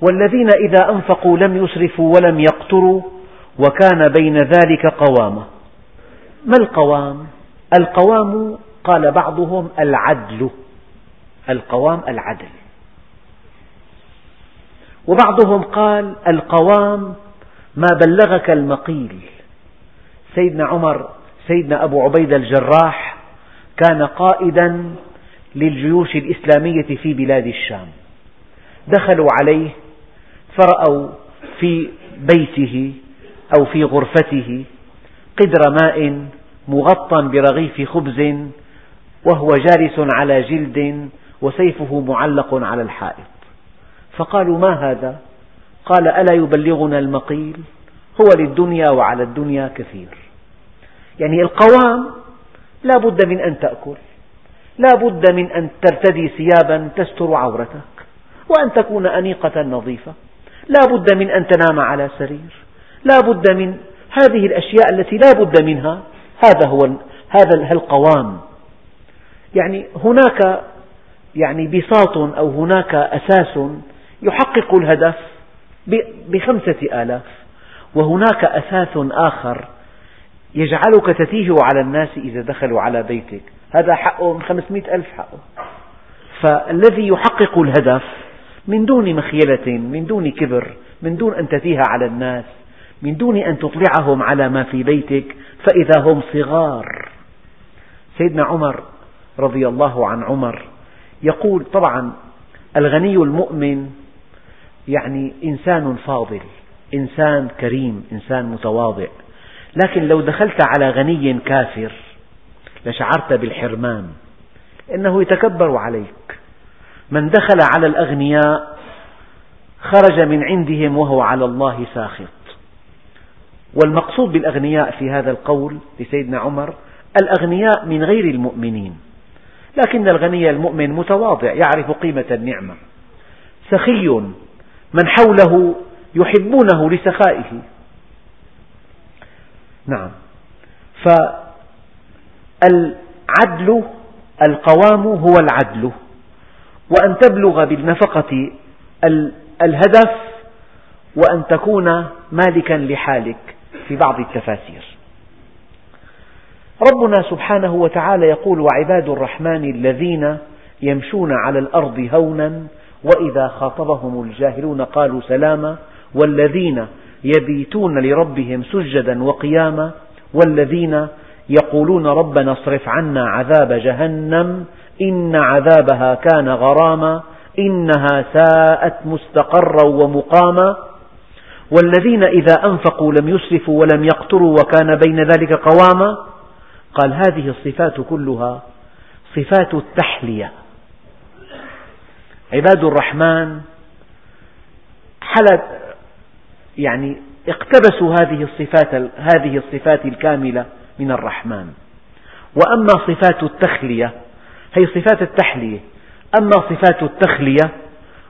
والذين إذا أنفقوا لم يسرفوا ولم يقتروا وكان بين ذلك قوامة. ما القوام؟ القوام قال بعضهم العدل. القوام العدل. وبعضهم قال القوام ما بلغك المقيل. سيدنا عمر سيدنا أبو عبيدة الجراح كان قائدا للجيوش الإسلامية في بلاد الشام. دخلوا عليه فرأوا في بيته أو في غرفته قدر ماء مغطى برغيف خبز وهو جالس على جلد وسيفه معلق على الحائط. فقالوا ما هذا؟ قال ألا يبلغنا المقيل؟ هو للدنيا وعلى الدنيا كثير. يعني القوام لا بد من أن تأكل لا بد من أن ترتدي ثيابا تستر عورتك وأن تكون أنيقة نظيفة لا بد من أن تنام على سرير لا بد من هذه الأشياء التي لا بد منها. هذا هو هذا القوام. يعني هناك يعني بساط أو هناك أساس يحقق الهدف بخمسة آلاف. وهناك أساس آخر يجعلك تتيه على الناس إذا دخلوا على بيتك. هذا حقه من خمسمئة ألف حقه فالذي يحقق الهدف من دون مخيلة من دون كبر من دون أن تتيه على الناس من دون أن تطلعهم على ما في بيتك فإذا هم صغار. سيدنا عمر رضي الله عن عمر يقول طبعا الغني المؤمن يعني إنسان فاضل إنسان كريم إنسان متواضع. لكن لو دخلت على غني كافر لشعرت بالحرمان إنه يتكبر عليك. من دخل على الأغنياء خرج من عندهم وهو على الله ساخط. والمقصود بالأغنياء في هذا القول لسيدنا عمر الأغنياء من غير المؤمنين. لكن الغني المؤمن متواضع يعرف قيمة النعمة. سخي من حوله يحبونه لسخائه. نعم. فالعدل القوام هو العدل. وأن تبلغ بالنفقة الهدف وأن تكون مالكا لحالك في بعض التفاسير. ربنا سبحانه وتعالى يقول وعباد الرحمن الذين يمشون على الأرض هونا وإذا خاطبهم الجاهلون قالوا سلاما والذين يبيتون لربهم سجدا وقياما والذين يقولون ربنا اصرف عنا عذاب جهنم إن عذابها كان غراما إنها ساءت مستقرا ومقاما. والذين إذا أنفقوا لم يسرفوا ولم يقتروا وكان بين ذلك قواما قال هذه الصفات كلها صفات التحلية. عباد الرحمن حلت يعني اقتبسوا هذه الصفات هذه الصفات الكاملة من الرحمن. وأما صفات التخلية هي صفات التحلية. أما صفات التخلية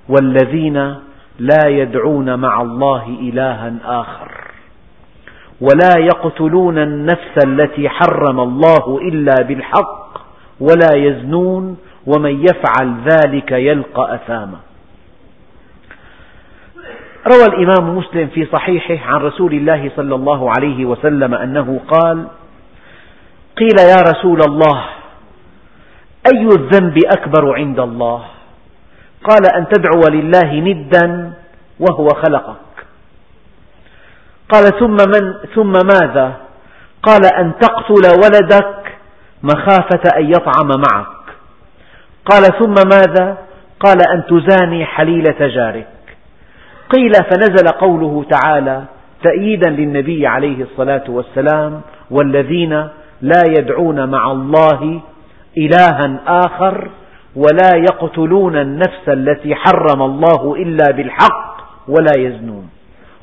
والذين لا يدعون مع الله إلها آخر. ولا يقتلون النفس التي حرم الله إلا بالحق ولا يزنون ومن يفعل ذلك يلقى أثاما. روى الإمام مسلم في صحيحه عن رسول الله صلى الله عليه وسلم أنه قال قيل يا رسول الله أي الذنب أكبر عند الله؟ قال أن تدعو لله ندا وهو خلقك. قال ثم, من ثم ماذا؟ قال أن تقتل ولدك مخافة أن يطعم معك. قال ثم ماذا؟ قال أن تزاني حليلة جارك. قيل فنزل قوله تعالى تأييدا للنبي عليه الصلاة والسلام والذين لا يدعون مع الله إلها آخر ولا يقتلون النفس التي حرم الله إلا بالحق ولا يزنون.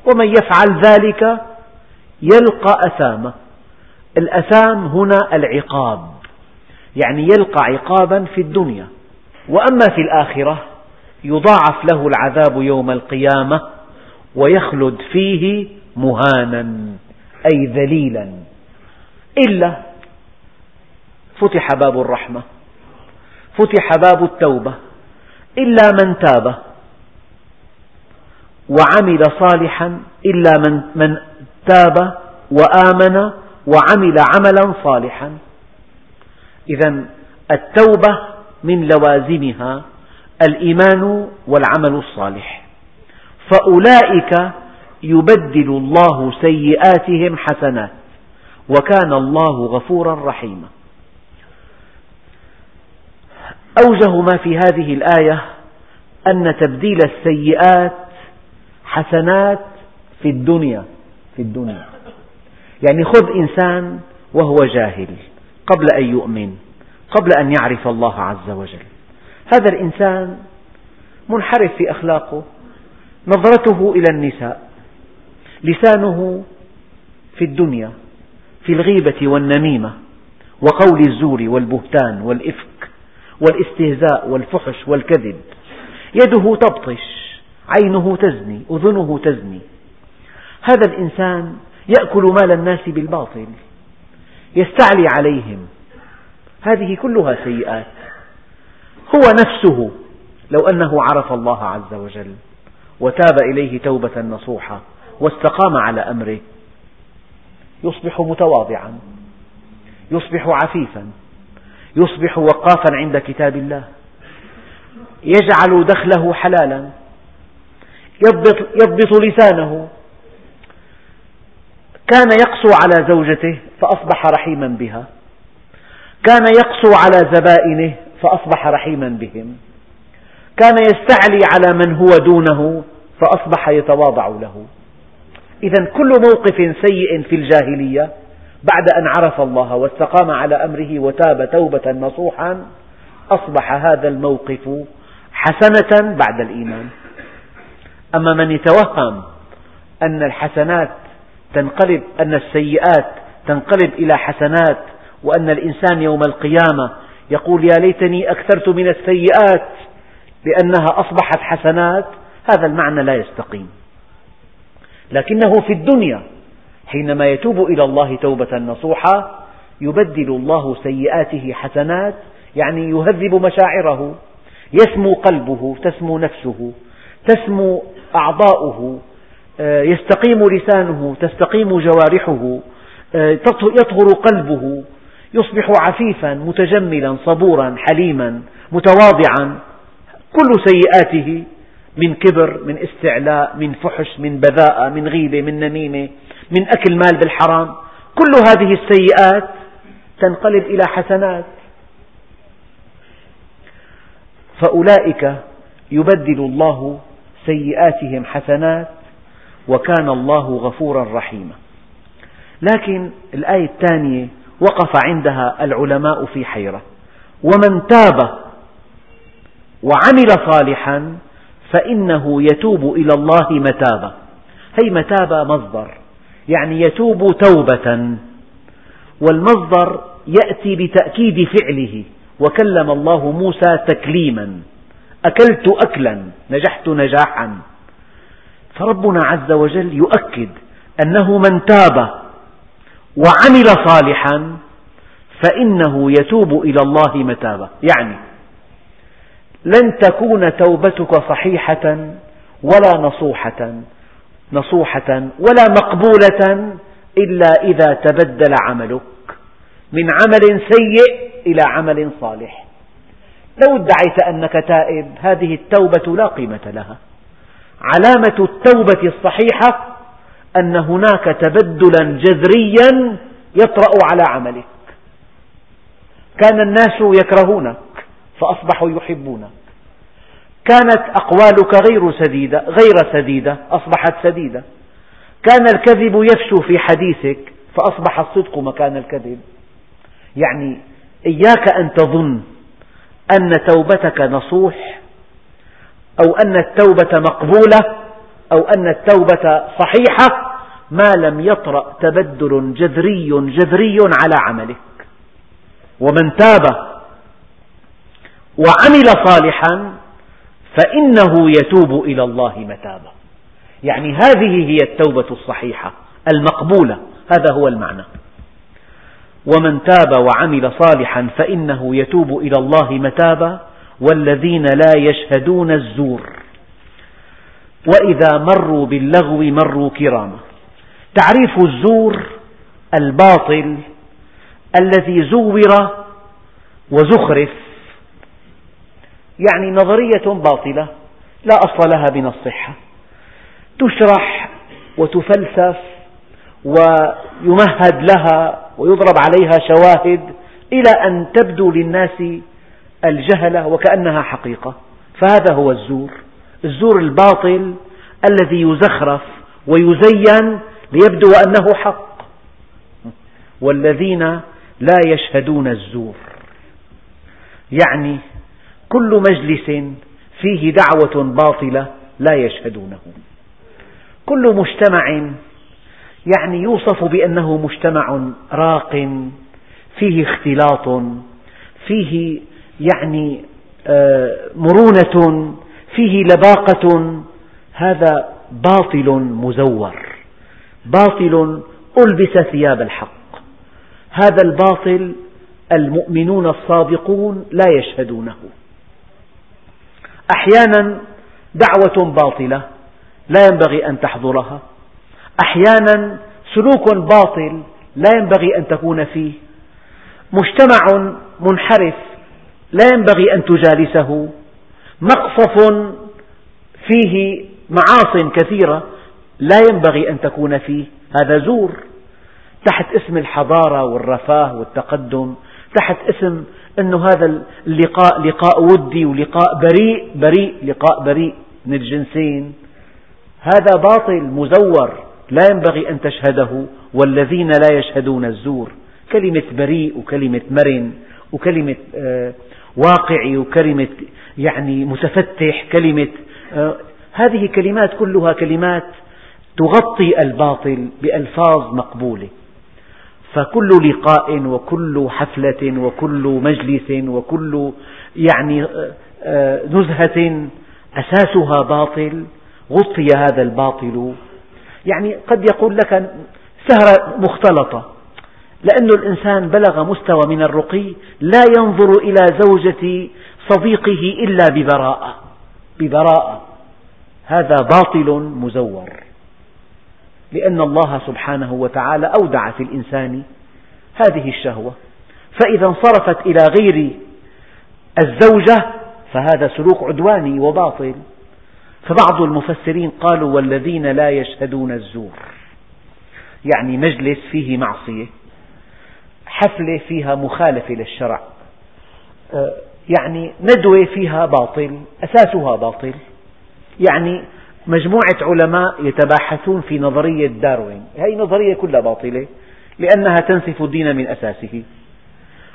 ومن يفعل ذلك يلقى أثامه الأثام هنا العقاب. يعني يلقى عقابا في الدنيا. وأما في الآخرة يضاعف له العذاب يوم القيامة ويخلد فيه مهانا أي ذليلا. إلا فتح باب الرحمة فتح باب التوبة. إلا من تاب وعمل صالحا إلا من, من تاب وآمن وعمل عملا صالحا. إذا التوبة من لوازمها الإيمان والعمل الصالح. فأولئك يبدل الله سيئاتهم حسنات وكان الله غفورا رحيما. أوجه ما في هذه الآية أن تبديل السيئات حسنات في الدنيا في الدنيا. يعني خذ إنسان وهو جاهل قبل أن يؤمن قبل أن يعرف الله عز وجل. هذا الإنسان منحرف في أخلاقه نظرته إلى النساء لسانه في الدنيا في الغيبة والنميمة وقول الزور والبهتان والإفك والإستهزاء والفحش والكذب. يده تبطش عينه تزني أذنه تزني. هذا الإنسان يأكل مال الناس بالباطل يستعلي عليهم. هذه كلها سيئات. هو نفسه لو أنه عرف الله عز وجل وتاب إليه توبة نصوحة واستقام على أمره يصبح متواضعا يصبح عفيفا يصبح وقافا عند كتاب الله يجعل دخله حلالا. يضبط, يضبط لسانه. كان يقسو على زوجته فأصبح رحيما بها. كان يقسو على زبائنه فأصبح رحيما بهم. كان يستعلي على من هو دونه فأصبح يتواضع له. إذا كل موقف سيء في الجاهلية بعد أن عرف الله واستقام على أمره وتاب توبة نصوحا أصبح هذا الموقف حسنة بعد الإيمان. أما من يتوهم أن الحسنات تنقلب أن السيئات تنقلب إلى حسنات وأن الإنسان يوم القيامة يقول يا ليتني أكثرت من السيئات لأنها أصبحت حسنات هذا المعنى لا يستقيم. لكنه في الدنيا حينما يتوب إلى الله توبة نصوحة يبدل الله سيئاته حسنات يعني يهذب مشاعره يسمو قلبه تسمو نفسه. تسمو أعضاؤه آه، يستقيم لسانه تستقيم جوارحه آه، يطهر قلبه يصبح عفيفا متجملا صبورا حليما متواضعا. كل سيئاته من كبر من استعلاء من فحش من بذاءة من غيبة من نميمة من أكل مال بالحرام. كل هذه السيئات تنقلب إلى حسنات. فأولئك يبدل الله سيئاتهم حسنات وكان الله غفورا رحيما. لكن الآية الثانية وقف عندها العلماء في حيرة. ومن تاب وعمل صالحا فإنه يتوب إلى الله متابة هي متابة مصدر يعني يتوب توبة. والمصدر يأتي بتأكيد فعله وكلم الله موسى تكليما. أكلت أكلا نجحت نجاحا. فربنا عز وجل يؤكد أنه من تاب وعمل صالحا فإنه يتوب إلى الله متابة يعني لن تكون توبتك صحيحة ولا نصوحة نصوحة ولا مقبولة إلا إذا تبدل عملك من عمل سيء إلى عمل صالح. لو ادعيت أنك تائب هذه التوبة لا قيمة لها. علامة التوبة الصحيحة أن هناك تبدلا جذريا يطرأ على عملك. كان الناس يكرهونك فأصبحوا يحبونك. كانت أقوالك غير سديدة غير سديدة أصبحت سديدة. كان الكذب يفشو في حديثك فأصبح الصدق مكان الكذب. يعني إياك أن تظن أن توبتك نصوح أو أن التوبة مقبولة أو أن التوبة صحيحة ما لم يطرأ تبدل جذري جذري على عملك. ومن تاب وعمل صالحا فإنه يتوب إلى الله متابا. يعني هذه هي التوبة الصحيحة المقبولة هذا هو المعنى. ومن تاب وعمل صالحا فإنه يتوب إلى الله متابا والذين لا يشهدون الزور. وإذا مروا باللغو مروا كراما. تعريف الزور الباطل الذي زور وزخرف. يعني نظرية باطلة لا أصل لها من الصحة تشرح وتفلسف ويمهد لها ويضرب عليها شواهد إلى أن تبدو للناس الجهلة وكأنها حقيقة. فهذا هو الزور. الزور الباطل الذي يزخرف ويزين ليبدو أنه حق. والذين لا يشهدون الزور. يعني كل مجلس فيه دعوة باطلة لا يشهدونه. كل مجتمع يعني يوصف بأنه مجتمع راق فيه اختلاط فيه يعني آه، مرونة فيه لباقة. هذا باطل مزور باطل ألبس ثياب الحق. هذا الباطل المؤمنون الصادقون لا يشهدونه. أحيانا دعوة باطلة لا ينبغي أن تحضرها. أحيانا سلوك باطل لا ينبغي أن تكون فيه. مجتمع منحرف لا ينبغي أن تجالسه. مقصف فيه معاص كثيرة لا ينبغي أن تكون فيه. هذا زور. تحت اسم الحضارة والرفاه والتقدم تحت اسم أن هذا اللقاء لقاء ودي ولقاء بريء بريء لقاء بريء من الجنسين. هذا باطل مزور. لا ينبغي أن تشهده والذين لا يشهدون الزور كلمة بريء وكلمة مرن وكلمة آه، واقعي وكلمة يعني متفتح كلمة آه، هذه كلمات كلها كلمات تغطي الباطل بألفاظ مقبولة. فكل لقاء وكل حفلة وكل مجلس وكل يعني آه، نزهة أساسها باطل غطي هذا الباطل يعني قد يقول لك سهرة مختلطة. لأن الإنسان بلغ مستوى من الرقي لا ينظر إلى زوجة صديقه إلا ببراءة. ببراءة. هذا باطل مزور. لأن الله سبحانه وتعالى أودع في الإنسان هذه الشهوة. فإذا انصرفت إلى غير الزوجة فهذا سلوك عدواني وباطل. فبعض المفسرين قالوا والذين لا يشهدون الزور يعني مجلس فيه معصية حفلة فيها مخالفة للشرع آه، يعني ندوة فيها باطل أساسها باطل يعني مجموعة علماء يتباحثون في نظرية داروين هذه نظرية كلها باطلة لأنها تنسف الدين من أساسه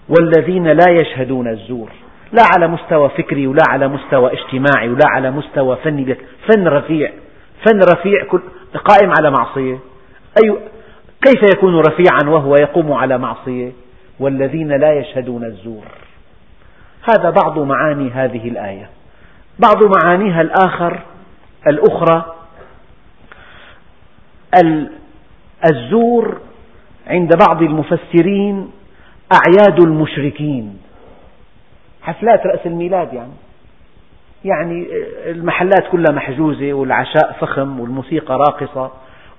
والذين لا يشهدون الزور. لا على مستوى فكري ولا على مستوى اجتماعي ولا على مستوى فني. فن رفيع. فن رفيع قائم على معصية. أي كيف يكون رفيعا وهو يقوم على معصية؟ والذين لا يشهدون الزور. هذا بعض معاني هذه الآية. بعض معانيها الآخر الأخرى الزور عند بعض المفسرين أعياد المشركين. حفلات رأس الميلاد يعني. يعني المحلات كلها محجوزة والعشاء فخم والموسيقى راقصة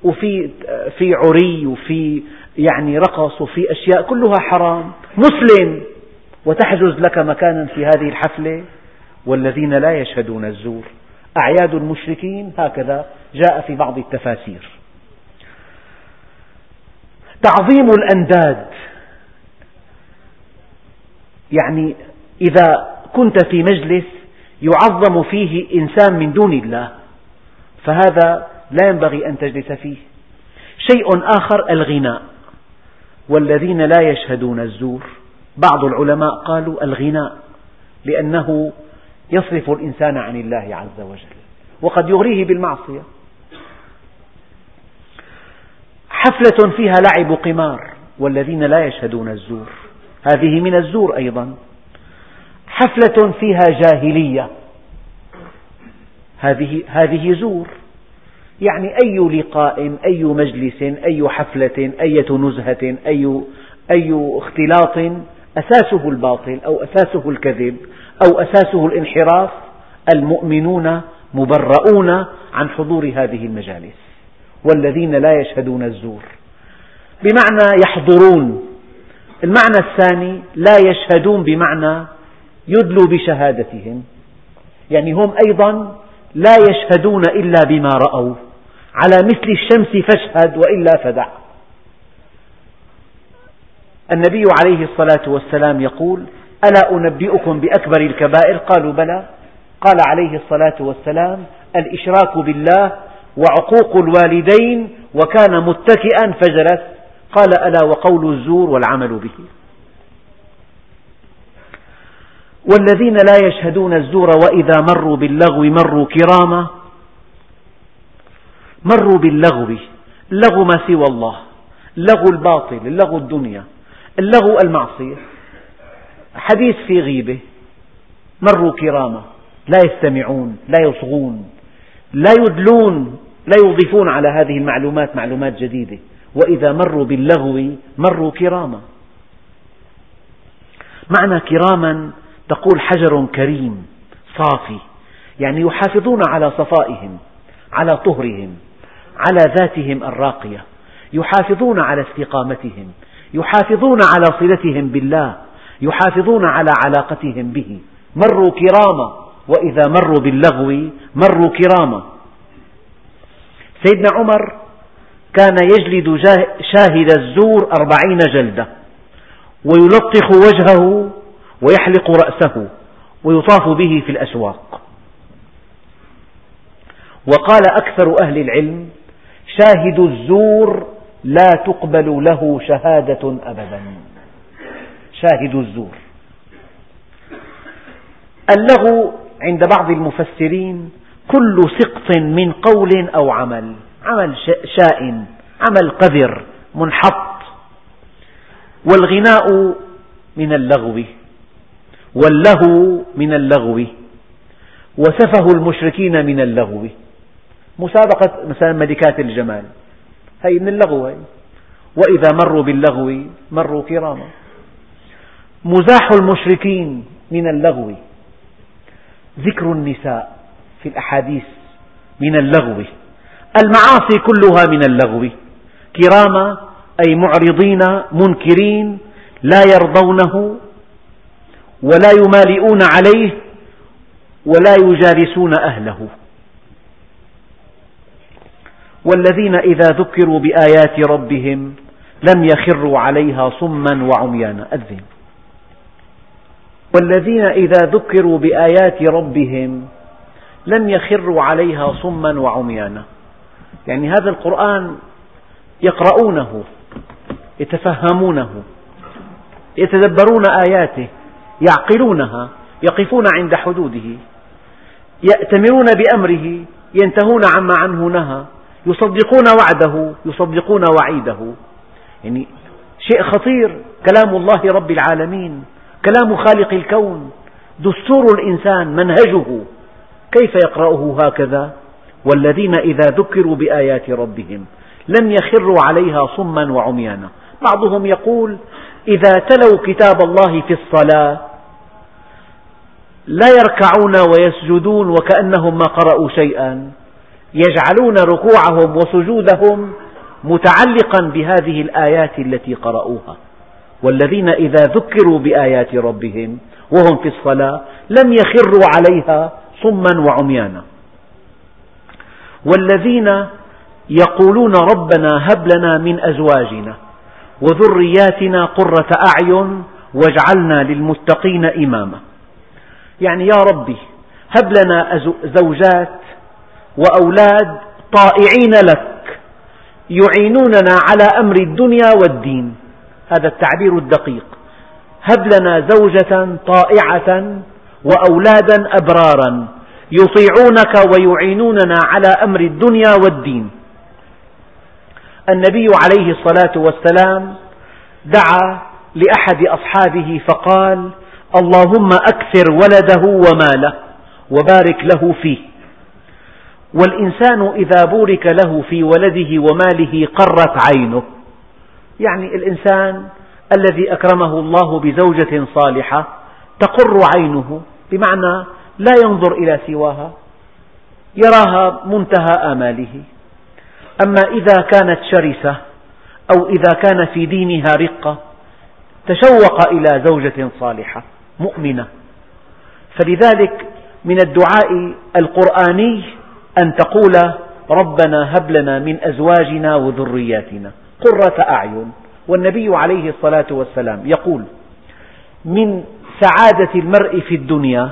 وفي في عري وفي يعني رقص وفي أشياء كلها حرام. مسلم! وتحجز لك مكانا في هذه الحفلة؟ والذين لا يشهدون الزور. أعياد المشركين هكذا جاء في بعض التفاسير. تعظيم الأنداد. يعني إذا كنت في مجلس يعظم فيه إنسان من دون الله فهذا لا ينبغي أن تجلس فيه. شيء آخر الغناء. والذين لا يشهدون الزور بعض العلماء قالوا الغناء لأنه يصرف الإنسان عن الله عز وجل وقد يغريه بالمعصية. حفلة فيها لعب قمار والذين لا يشهدون الزور هذه من الزور أيضا. حفلة فيها جاهلية. هذه هذه زور. يعني أي لقاء أي مجلس أي حفلة أية نزهة أي أي اختلاط أساسه الباطل أو أساسه الكذب أو أساسه الانحراف. المؤمنون مبرؤون عن حضور هذه المجالس والذين لا يشهدون الزور. بمعنى يحضرون. المعنى الثاني لا يشهدون بمعنى يدلوا بشهادتهم. يعني هم أيضا لا يشهدون إلا بما رأوا. على مثل الشمس فاشهد وإلا فدع. النبي عليه الصلاة والسلام يقول ألا أنبئكم بأكبر الكبائر؟ قالوا بلى. قال عليه الصلاة والسلام الإشراك بالله وعقوق الوالدين وكان متكئا فجلس. قال ألا وقول الزور والعمل به. والذين لا يشهدون الزور وإذا مروا باللغو مروا كراما. مروا باللغو اللغو ما سوى الله اللغو الباطل اللغو الدنيا اللغو المعصية. حديث في غيبة. مروا كراما لا يستمعون لا يصغون لا يدلون لا يضيفون على هذه المعلومات معلومات جديدة. وإذا مروا باللغو مروا كراما. معنى كراما تقول حجر كريم صافي يعني يحافظون على صفائهم على طهرهم على ذاتهم الراقية يحافظون على استقامتهم يحافظون على صلتهم بالله يحافظون على علاقتهم به. مروا كراما وإذا مروا باللغو مروا كراما. سيدنا عمر كان يجلد شاهد الزور أربعين جلدة ويلطخ وجهه ويحلق رأسه ويطاف به في الأسواق. وقال أكثر أهل العلم شاهد الزور لا تقبل له شهادة أبدا. شاهد الزور. اللغو عند بعض المفسرين كل سقط من قول أو عمل عمل شائن عمل قذر منحط. والغناء من اللغو. واللهو من اللغو وسفه المشركين من اللغو مسابقة مثلا ملكات الجمال. هي من اللغو هي. وإذا مروا باللغو مروا كراما. مزاح المشركين من اللغو ذكر النساء في الأحاديث من اللغو. المعاصي كلها من اللغو. كراما أي معرضين منكرين لا يرضونه ولا يمالئون عليه ولا يجالسون أهله. والذين إذا ذكروا بآيات ربهم لم يخروا عليها صما وعميانا أذن. والذين إذا ذكروا بآيات ربهم لم يخروا عليها صما وعميانا يعني هذا القرآن يقرؤونه يتفهمونه يتدبرون آياته. يعقلونها يقفون عند حدوده يأتمرون بأمره ينتهون عما عنه نهى يصدقون وعده يصدقون وعيده. يعني شيء خطير كلام الله رب العالمين كلام خالق الكون دستور الإنسان منهجه. كيف يقرأه هكذا؟ والذين إذا ذكروا بآيات ربهم لم يخروا عليها صما وعميانا بعضهم يقول إذا تلوا كتاب الله في الصلاة لا يركعون ويسجدون وكأنهم ما قرأوا شيئا. يجعلون ركوعهم وسجودهم متعلقا بهذه الآيات التي قرأوها. والذين إذا ذكروا بآيات ربهم وهم في الصلاة لم يخروا عليها صما وعميانا. والذين يقولون ربنا هب لنا من أزواجنا وذرياتنا قرة أعين واجعلنا للمتقين إماما. يعني يا ربي هب لنا زوجات وأولاد طائعين لك يعينوننا على أمر الدنيا والدين. هذا التعبير الدقيق. هب لنا زوجة طائعة وأولادا أبرارا يطيعونك ويعينوننا على أمر الدنيا والدين. النبي عليه الصلاة والسلام دعا لأحد أصحابه فقال اللهم أكثر ولده وماله وبارك له فيه. والإنسان إذا بورك له في ولده وماله قرت عينه. يعني الإنسان الذي أكرمه الله بزوجة صالحة تقر عينه بمعنى لا ينظر إلى سواها يراها منتهى آماله. أما إذا كانت شرسة أو إذا كان في دينها رقة تشوق إلى زوجة صالحة. مؤمنة. فلذلك من الدعاء القرآني أن تقول ربنا هب لنا من أزواجنا وذرياتنا قرة أعين. والنبي عليه الصلاة والسلام يقول من سعادة المرء في الدنيا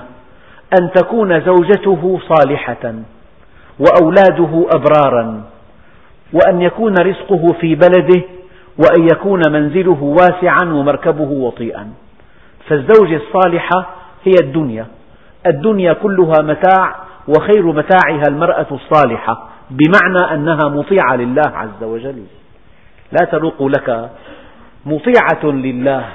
أن تكون زوجته صالحة وأولاده أبرارا وأن يكون رزقه في بلده وأن يكون منزله واسعا ومركبه وطيئا. فالزوجة الصالحة هي الدنيا. الدنيا كلها متاع وخير متاعها المرأة الصالحة بمعنى أنها مطيعة لله عز وجل. لا تروق لك. مطيعة لله.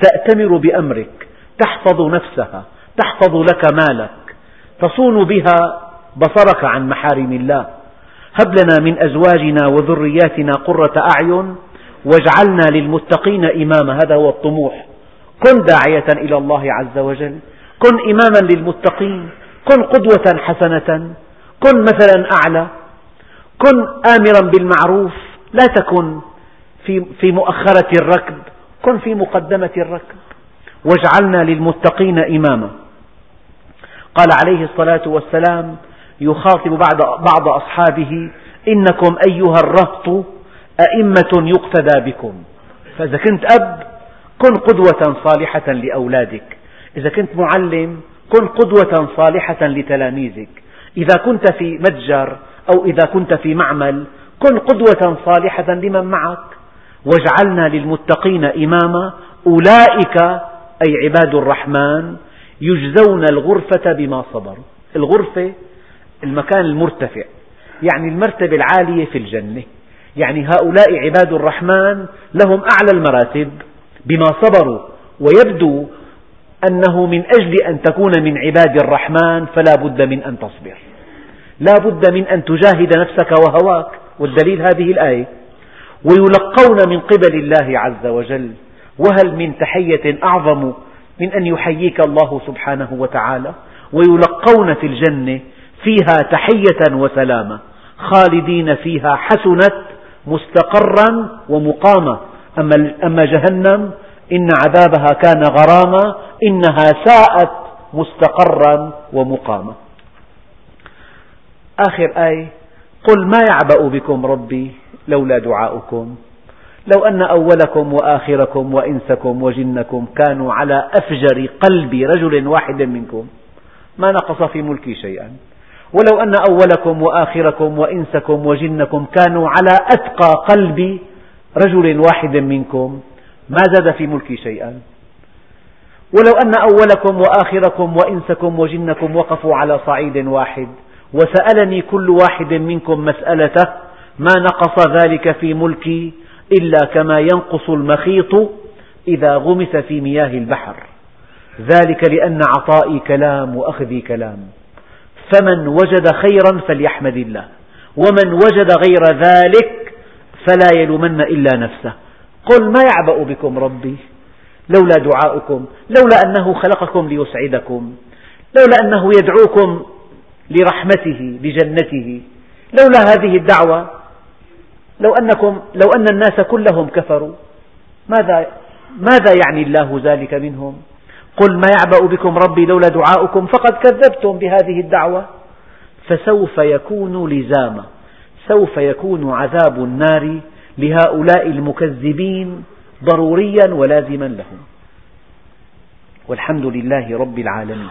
تأتمر بأمرك. تحفظ نفسها. تحفظ لك مالك. تصون بها بصرك عن محارم الله. هب لنا من أزواجنا وذرياتنا قرة أعين واجعلنا للمتقين إماما. هذا هو الطموح. كن داعية إلى الله عز وجل كن إماما للمتقين كن قدوة حسنة كن مثلا أعلى كن آمرا بالمعروف لا تكن في, مؤخرة الركب كن في مقدمة الركب. واجعلنا للمتقين إماما. قال عليه الصلاة والسلام يخاطب بعض, بعض أصحابه إنكم أيها الرهط أئمة يقتدى بكم. فإذا كنت أب كن قدوة صالحة لأولادك. إذا كنت معلم كن قدوة صالحة لتلاميذك. إذا كنت في متجر أو إذا كنت في معمل كن قدوة صالحة لمن معك. واجعلنا للمتقين إماما. أولئك أي عباد الرحمن يجزون الغرفة بما صبروا. الغرفة المكان المرتفع يعني المرتبة العالية في الجنة. يعني هؤلاء عباد الرحمن لهم أعلى المراتب. بما صبروا ويبدو أنه من أجل أن تكون من عباد الرحمن فلا بد من أن تصبر. لا بد من أن تجاهد نفسك وهواك. والدليل هذه الآية ويلقون من قبل الله عز وجل وهل من تحية أعظم من أن يحييك الله سبحانه وتعالى؟ ويلقون في الجنة فيها تحية وسلامة خالدين فيها حسنت مستقرا ومقاما. أما جهنم إن عذابها كان غراما إنها ساءت مستقرا ومقاما. آخر آية قل ما يعبأ بكم ربي لولا دعاؤكم؟ لو أن أولكم وآخركم وإنسكم وجنكم كانوا على أفجر قلب رجل واحد منكم. ما نقص في ملكي شيئا. ولو أن أولكم وآخركم وإنسكم وجنكم كانوا على أتقى قلب رجل واحد منكم ما زاد في ملكي شيئا. ولو أن أولكم وآخركم وإنسكم وجنكم وقفوا على صعيد واحد وسألني كل واحد منكم مسألته ما نقص ذلك في ملكي إلا كما ينقص المخيط إذا غمس في مياه البحر. ذلك لأن عطائي كلام وأخذي كلام. فمن وجد خيرا فليحمد الله ومن وجد غير ذلك فلا يلومن إلا نفسه. قل ما يعبأ بكم ربي؟ لولا دعاؤكم لولا أنه خلقكم ليسعدكم لولا أنه يدعوكم لرحمته لجنته لولا هذه الدعوة لو أنكم لو أن الناس كلهم كفروا ماذا ماذا يعني الله ذلك منهم؟ قل ما يعبأ بكم ربي لولا دعاؤكم فقد كذبتم بهذه الدعوة. فسوف يكون لزاما. سوف يكون عذاب النار لهؤلاء المكذبين ضروريا ولازما لهم. والحمد لله رب العالمين.